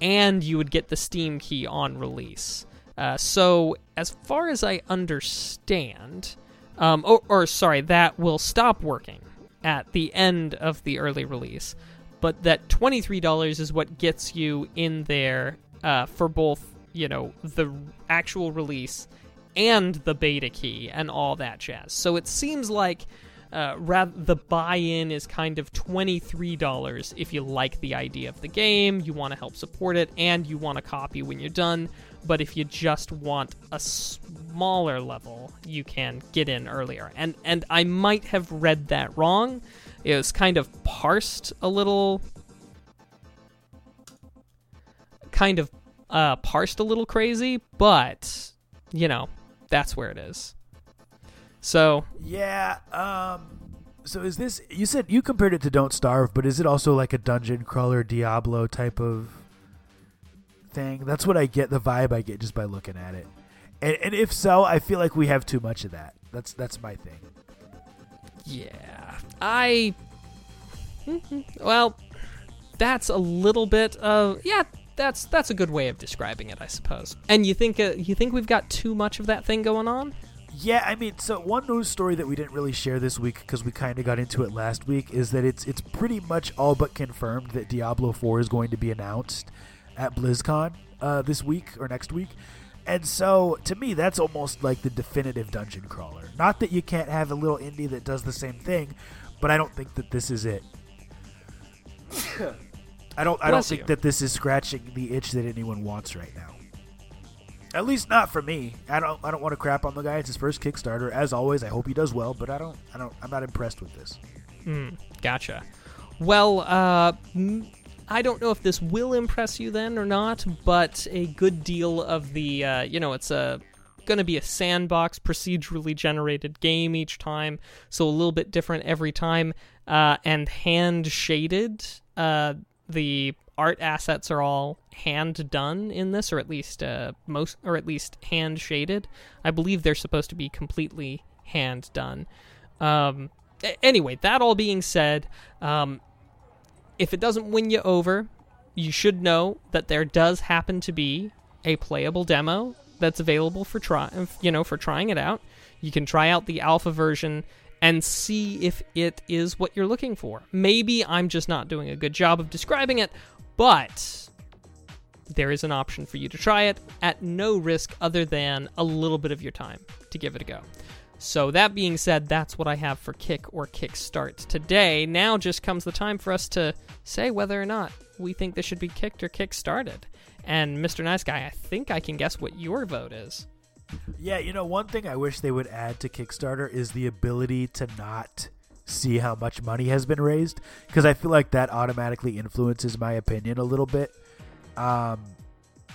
and you would get the Steam key on release. Uh, so, as far as I understand, um, or, or sorry, that will stop working at the end of the early release, but that twenty three dollars is what gets you in there uh, for both, you know, the actual release and the beta key and all that jazz. So it seems like uh, rather the buy-in is kind of $23 if you like the idea of the game, you want to help support it, and you want a copy when you're done. But if you just want a smaller level, you can get in earlier. And and I might have read that wrong. It was kind of parsed a little kind of uh, parsed a little crazy, but you know, that's where it is. So yeah, um, so is this? You said you compared it to Don't Starve, but is it also like a dungeon crawler Diablo type of thing? That's what I get. The vibe I get just by looking at it. And, and if so, I feel like we have too much of that. That's that's my thing. Yeah, I. Well, that's a little bit of yeah that's that's a good way of describing it, I suppose. And you think uh, you think we've got too much of that thing going on? Yeah, I mean, so one news story that we didn't really share this week because we kind of got into it last week is that it's it's pretty much all but confirmed that Diablo 4 is going to be announced at BlizzCon uh, this week or next week. And so, to me, that's almost like the definitive dungeon crawler. Not that you can't have a little indie that does the same thing, but I don't think that this is it. (laughs) I don't. I don't think you. that this is scratching the itch that anyone wants right now. At least not for me. I don't. I don't want to crap on the guy. It's his first Kickstarter. As always, I hope he does well. But I don't. I don't. I'm not impressed with this. Hmm. Gotcha. Well, uh, I don't know if this will impress you then or not, but a good deal of the, uh, you know, it's a going to be a sandbox procedurally generated game each time, so a little bit different every time, uh, and hand shaded. Uh, the art assets are all hand done in this, or at least uh, most, or at least hand shaded. I believe they're supposed to be completely hand done. Um, anyway, that all being said, um, if it doesn't win you over, you should know that there does happen to be a playable demo that's available for try, you know, for trying it out. You can try out the alpha version and see if it is what you're looking for. Maybe I'm just not doing a good job of describing it, but there is an option for you to try it at no risk other than a little bit of your time to give it a go. So, that being said, that's what I have for Kick or Kickstart today. Now just comes the time for us to say whether or not we think this should be kicked or kick-started. And Mr. Nice Guy, I think I can guess what your vote is. Yeah, you know, one thing I wish they would add to Kickstarter is the ability to not see how much money has been raised because I feel like that automatically influences my opinion a little bit. Um,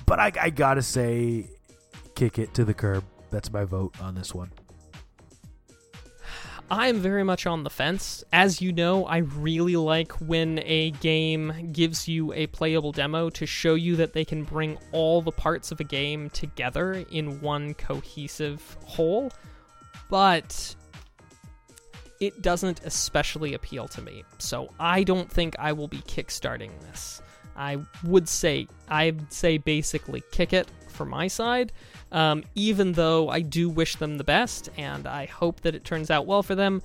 but I, I gotta say, kick it to the curb. That's my vote on this one. I'm very much on the fence. As you know, I really like when a game gives you a playable demo to show you that they can bring all the parts of a game together in one cohesive whole. But it doesn't especially appeal to me. So I don't think I will be kickstarting this. I would say I'd say basically kick it for my side. Um, even though I do wish them the best and I hope that it turns out well for them.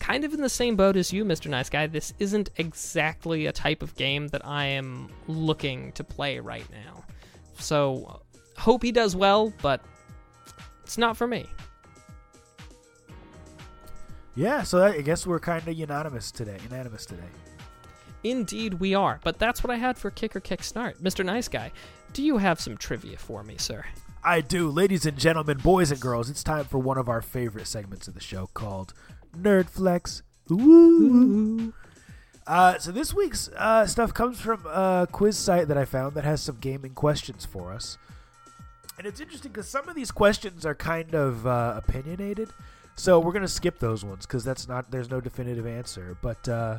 Kind of in the same boat as you, Mr. Nice Guy. This isn't exactly a type of game that I am looking to play right now. So, hope he does well, but it's not for me. Yeah, so I guess we're kind of unanimous today. Unanimous today. Indeed, we are. But that's what I had for Kick or Kick Kickstart. Mr. Nice Guy, do you have some trivia for me, sir? I do. Ladies and gentlemen, boys and girls, it's time for one of our favorite segments of the show called Nerd Flex. Uh, so this week's uh, stuff comes from a quiz site that I found that has some gaming questions for us. And it's interesting because some of these questions are kind of uh, opinionated. So we're gonna skip those ones because that's not there's no definitive answer. But uh,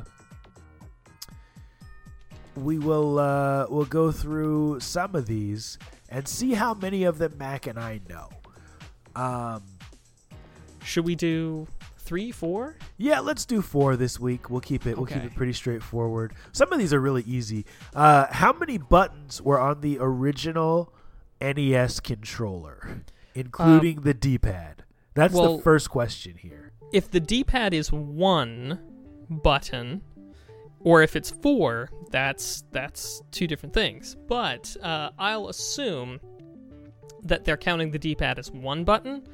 we will uh, we'll go through some of these and see how many of them Mac and I know. Um, Should we do three, four? yeah, let's do four this week. We'll keep it. We'll keep it pretty straightforward. Some of these are really easy. Uh, how many buttons were on the original NES controller, including the D-pad? That's well- the first question here. If the D-pad is one button, or if it's four, that's that's two different things. But uh, I'll assume that they're counting the D-pad as one button.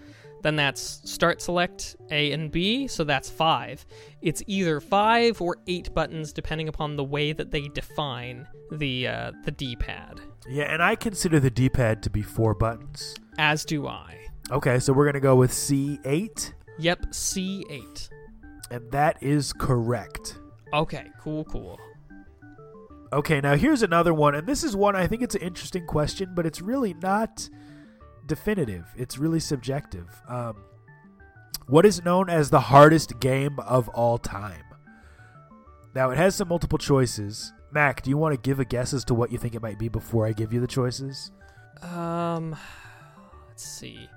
Then that's start, select A and B, so that's five. It's either five or eight buttons, depending upon the way that they define the uh, the D-pad. Yeah, and I consider the D-pad to be four buttons. As do I. Okay, so we're gonna go with C8, Yep, C8. and that is correct. Okay, cool, cool. Okay, now here's another one, and this is one I think it's an interesting question, but it's really not definitive. It's really subjective. Um, what is known as the hardest game of all time? Now it has some multiple choices. Mac, do you want to give a guess as to what you think it might be before I give you the choices? Um, let's see.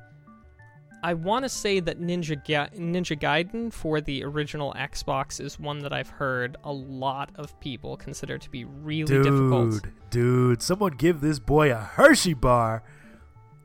I want to say that Ninja Ga- Ninja Gaiden for the original Xbox is one that I've heard a lot of people consider to be really dude, difficult. dude, dude, someone give this boy a Hershey bar,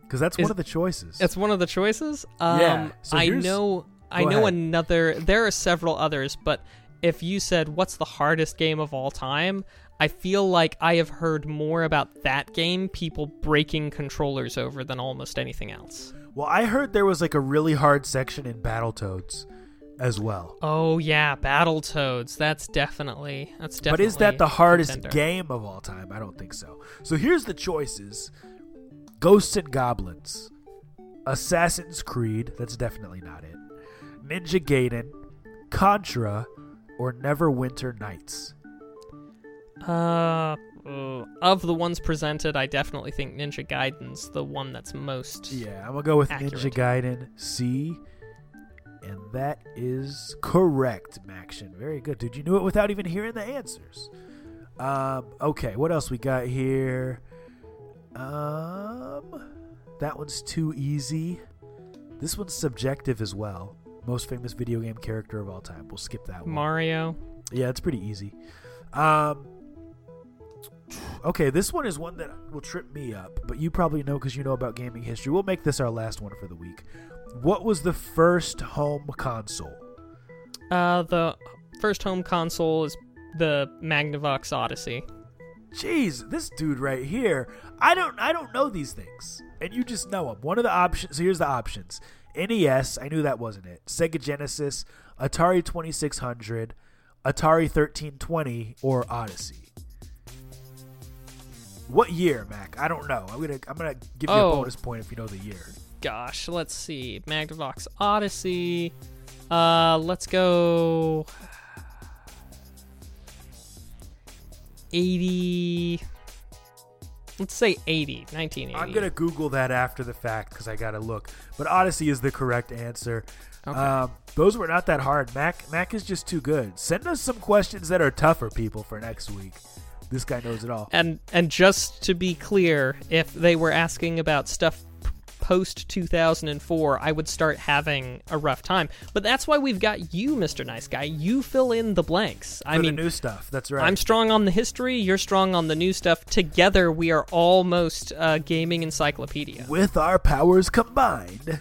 because that's Is- one of the choices. It's one of the choices. Um, Yeah, so I know. I know ahead. another. There are several others, but if you said what's the hardest game of all time, I feel like I have heard more about that game people breaking controllers over than almost anything else. Well, I heard there was like a really hard section in Battletoads as well. Oh yeah, Battletoads. That's definitely that's definitely. But is that the hardest contender. game of all time? I don't think so. So here's the choices Ghosts and Goblins, Assassin's Creed, that's definitely not it, Ninja Gaiden, Contra, or Neverwinter Nights. Uh, uh, of the ones presented, I definitely think Ninja Gaiden's the one that's most. Yeah, I'm gonna go with Ninja Gaiden C, and that is correct, Maction. Very good, dude. You knew it without even hearing the answers. Um, okay, what else we got here? Um, that one's too easy. This one's subjective as well. Most famous video game character of all time. We'll skip that one. Mario. Yeah, it's pretty easy. Um, okay, this one is one that will trip me up, but you probably know because you know about gaming history. We'll make this our last one for the week. What was the first home console? Uh, the first home console is the Magnavox Odyssey. Jeez, this dude right here. I don't I don't know these things. And you just know them. One of the options so here's the options. NES, I knew that wasn't it. Sega Genesis, Atari 2600, Atari 1320 or Odyssey. What year, Mac? I don't know. I'm to I'm to give you a Oh. bonus point if you know the year. Gosh, let's see. Magnavox Odyssey. Uh, let's go. 80. Let's say 80. 1980. I'm going to Google that after the fact cuz I got to look. But Odyssey is the correct answer. Okay. Um, those were not that hard. Mac Mac is just too good. Send us some questions that are tougher, people, for next week. This guy knows it all. And and just to be clear, if they were asking about stuff post 2004, I would start having a rough time. But that's why we've got you, Mr. Nice Guy. You fill in the blanks. I For mean, the new stuff. That's right. I'm strong on the history, you're strong on the new stuff. Together, we are almost a gaming encyclopedia. With our powers combined.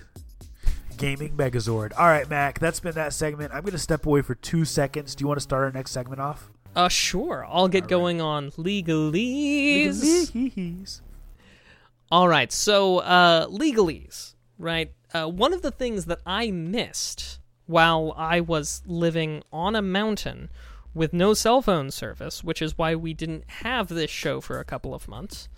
Gaming Megazord. All right, Mac. That's been that segment. I'm going to step away for two seconds. Do you want to start our next segment off? Uh, sure. I'll get going on legalese. Legalese. All right, so uh, legalese, right? Uh, one of the things that I missed while I was living on a mountain with no cell phone service, which is why we didn't have this show for a couple of months,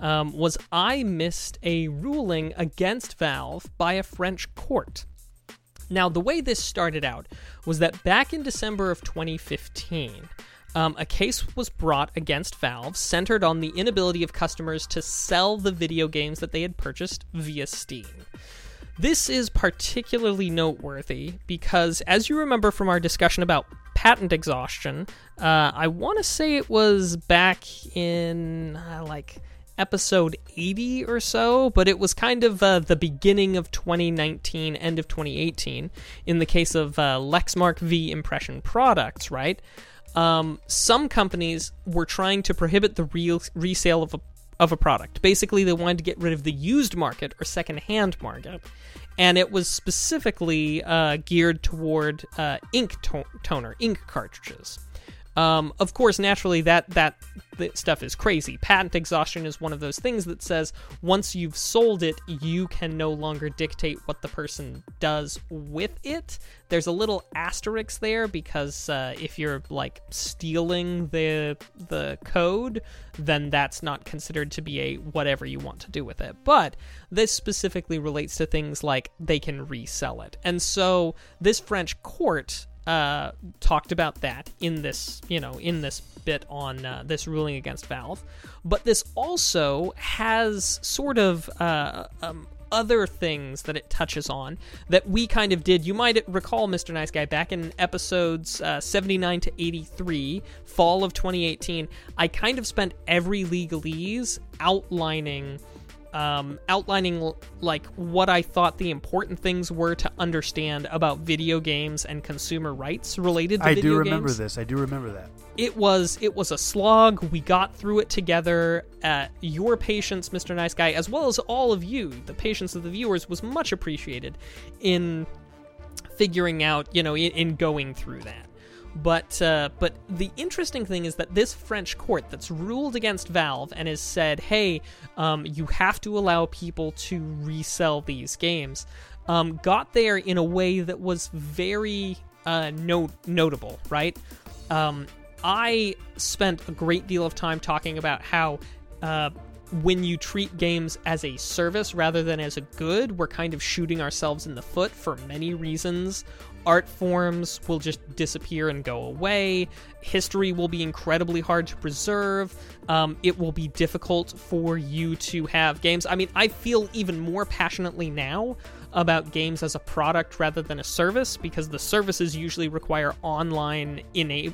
um, was I missed a ruling against Valve by a French court. Now, the way this started out was that back in December of 2015, um, a case was brought against Valve centered on the inability of customers to sell the video games that they had purchased via Steam. This is particularly noteworthy because, as you remember from our discussion about patent exhaustion. Uh, I want to say it was back in uh, like episode 80 or so, but it was kind of uh, the beginning of 2019, end of 2018, in the case of uh, Lexmark v Impression Products, right? Um, some companies were trying to prohibit the real resale of a of a product. Basically, they wanted to get rid of the used market or secondhand market, and it was specifically uh, geared toward uh, ink to- toner, ink cartridges. Um, of course, naturally, that that stuff is crazy. Patent exhaustion is one of those things that says once you've sold it, you can no longer dictate what the person does with it. There's a little asterisk there because uh, if you're like stealing the the code, then that's not considered to be a whatever you want to do with it. But this specifically relates to things like they can resell it, and so this French court uh, talked about that in this, you know, in this bit on uh, this ruling against Valve. But this also has sort of uh, um, other things that it touches on that we kind of did. You might recall, Mr. Nice Guy, back in episodes uh, 79 to 83, fall of 2018, I kind of spent every legalese outlining um, outlining like what I thought the important things were to understand about video games and consumer rights related to I video games. I do remember games. this. I do remember that. It was it was a slog. We got through it together. Uh, your patience, Mr. Nice Guy, as well as all of you, the patience of the viewers, was much appreciated in figuring out, you know, in, in going through that. But uh, but the interesting thing is that this French court that's ruled against Valve and has said, hey, um, you have to allow people to resell these games, um, got there in a way that was very uh, no- notable, right? Um, I spent a great deal of time talking about how. Uh, when you treat games as a service rather than as a good, we're kind of shooting ourselves in the foot for many reasons art forms will just disappear and go away. History will be incredibly hard to preserve. Um, it will be difficult for you to have games. I mean, I feel even more passionately now about games as a product rather than a service because the services usually require online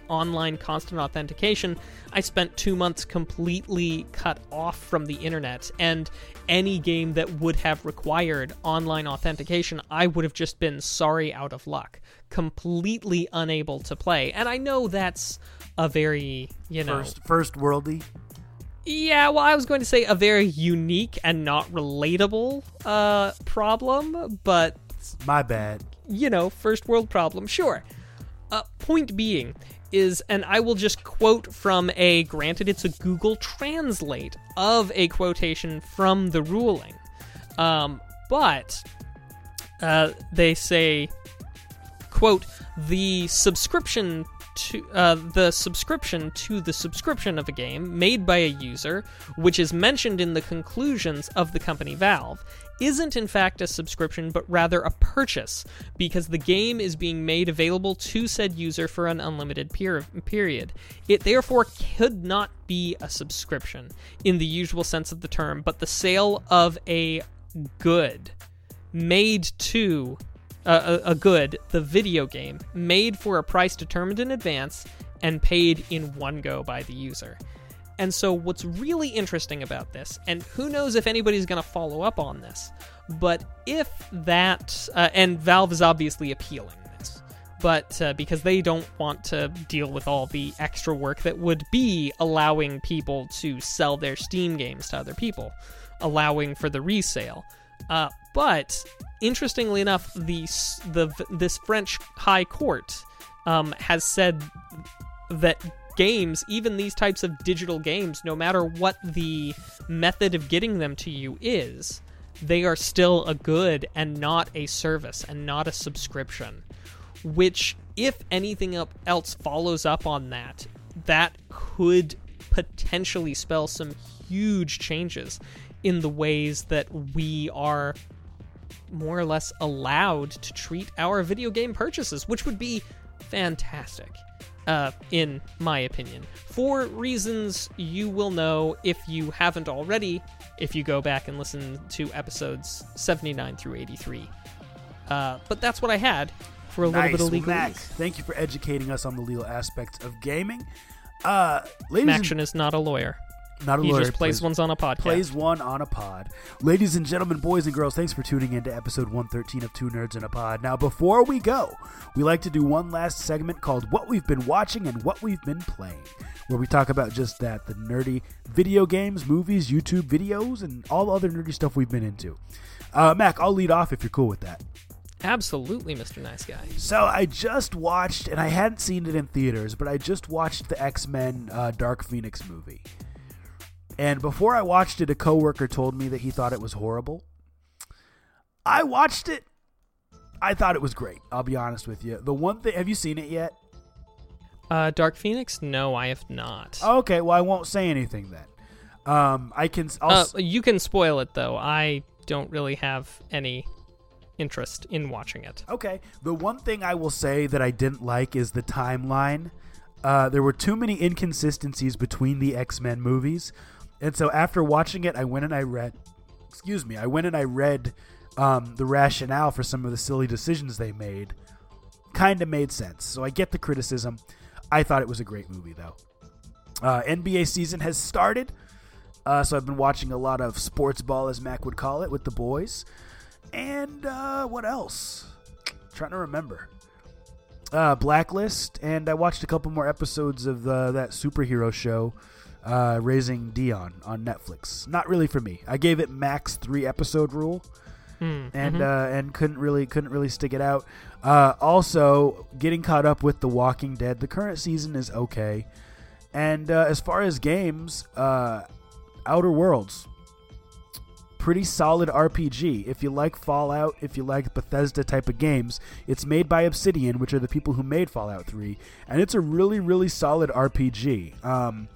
online constant authentication. I spent 2 months completely cut off from the internet and any game that would have required online authentication, I would have just been sorry out of luck, completely unable to play. And I know that's a very, you know, First, first worldy. Yeah, well, I was going to say a very unique and not relatable uh, problem, but My bad. you know, first world problem, sure. Uh, point being is, and I will just quote from a, granted, it's a Google Translate of a quotation from the ruling, um, but uh, they say, quote, the subscription to uh, the subscription to the subscription of a game made by a user, which is mentioned in the conclusions of the company Valve, isn't in fact a subscription but rather a purchase because the game is being made available to said user for an unlimited per- period. It therefore could not be a subscription in the usual sense of the term, but the sale of a good made to uh, a, good, the video game, made for a price determined in advance and paid in one go by the user. And so, what's really interesting about this, and who knows if anybody's going to follow up on this, but if that, uh, and Valve is obviously appealing this, but uh, because they don't want to deal with all the extra work that would be allowing people to sell their Steam games to other people, allowing for the resale. Uh, but interestingly enough, the the this French High Court um, has said that games, even these types of digital games, no matter what the method of getting them to you is, they are still a good and not a service and not a subscription. Which, if anything else follows up on that, that could potentially spell some huge changes in the ways that we are more or less allowed to treat our video game purchases, which would be fantastic, uh, in my opinion. For reasons you will know if you haven't already, if you go back and listen to episodes 79 through 83. Uh, but that's what I had for a nice. little bit of Well, Mac, thank you for educating us on the legal aspects of gaming. Uh, ladies Action is not a lawyer. Not a He lawyer, just plays plays- ones on a podcast. plays one on a pod. Ladies and gentlemen, boys and girls, thanks for tuning in to episode 113 of Two Nerds in a Pod. Now, before we go, we like to do one last segment called What We've Been Watching and What We've Been Playing, where we talk about just that the nerdy video games, movies, YouTube videos, and all the other nerdy stuff we've been into. Uh, Mac, I'll lead off if you're cool with that. Absolutely, Mr. Nice Guy. So I just watched, and I hadn't seen it in theaters, but I just watched the X Men uh, Dark Phoenix movie. And before I watched it, a coworker told me that he thought it was horrible. I watched it. I thought it was great. I'll be honest with you. The one thing, have you seen it yet? Uh, Dark Phoenix? No, I have not. Okay, well I won't say anything then. Um, I can. I'll, Uh, you can spoil it though. I don't really have any interest in watching it. Okay. The one thing I will say that I didn't like is the timeline. Uh, there were too many inconsistencies between the X Men movies, and so after watching it, I went and I read. Excuse me. I went and I read um, the rationale for some of the silly decisions they made. Kind of made sense. So I get the criticism. I thought it was a great movie, though. Uh, NBA season has started, uh, so I've been watching a lot of sports ball, as Mac would call it, with the boys. And uh, what else? trying to remember. Uh, Blacklist, and I watched a couple more episodes of the, that superhero show, uh, Raising Dion on Netflix. Not really for me. I gave it max three episode rule, Hmm, and mhm. uh, and couldn't really couldn't really stick it out. Uh, also, getting caught up with The Walking Dead. The current season is okay, and uh, as far as games, uh, Outer Worlds, pretty solid RPG. If you like Fallout, if you like Bethesda type of games, it's made by Obsidian, which are the people who made Fallout 3, and it's a really really solid RPG. Um,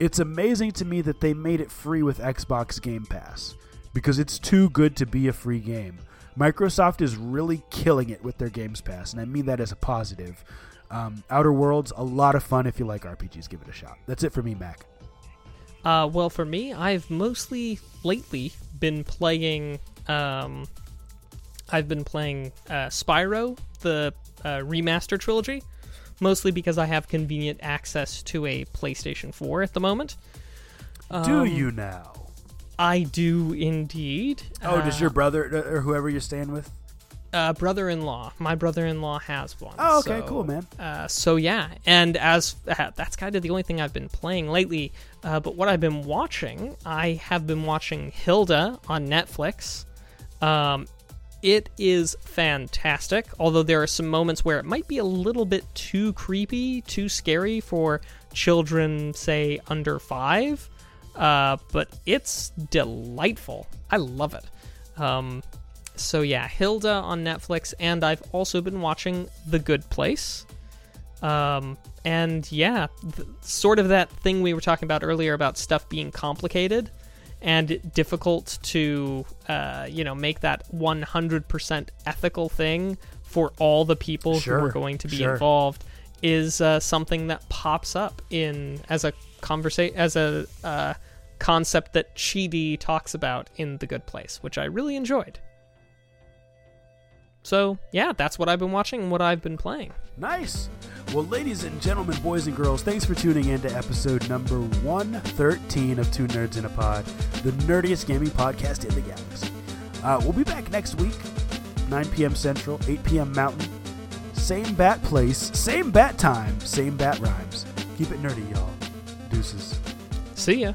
it's amazing to me that they made it free with Xbox Game Pass because it's too good to be a free game. Microsoft is really killing it with their Games Pass, and I mean that as a positive. Um, Outer Worlds, a lot of fun if you like RPGs. Give it a shot. That's it for me, Mac. Uh, well, for me, I've mostly lately been playing. Um, I've been playing uh, Spyro, the uh, remaster trilogy, mostly because I have convenient access to a PlayStation 4 at the moment. Do Um, you now? I do indeed. Oh, does Uh, your brother or whoever you're staying with? uh, brother-in-law? My brother-in-law has one. Oh, okay, so- cool, man. Uh, so yeah, and as uh, that's kind of the only thing I've been playing lately. Uh, but what I've been watching, I have been watching Hilda on Netflix. Um, it is fantastic, although there are some moments where it might be a little bit too creepy, too scary for children, say under five. Uh, but it's delightful. I love it. Um, so yeah, Hilda on Netflix, and I've also been watching The Good Place. Um, and yeah, th- sort of that thing we were talking about earlier about stuff being complicated and difficult to, uh, you know, make that 100% ethical thing for all the people who are going to be sure. involved is uh, something that pops up in as a conversation as a uh, concept that Chidi talks about in The Good Place, which I really enjoyed. So yeah, that's what I've been watching and what I've been playing. Nice. Well, ladies and gentlemen, boys and girls, thanks for tuning in to episode number 113 of Two Nerds in a Pod, the nerdiest gaming podcast in the galaxy. Uh, we'll be back next week, 9 p.m. Central, 8 p.m. Mountain. Same bat place, same bat time, same bat rhymes. Keep it nerdy, y'all. Deuces. See ya.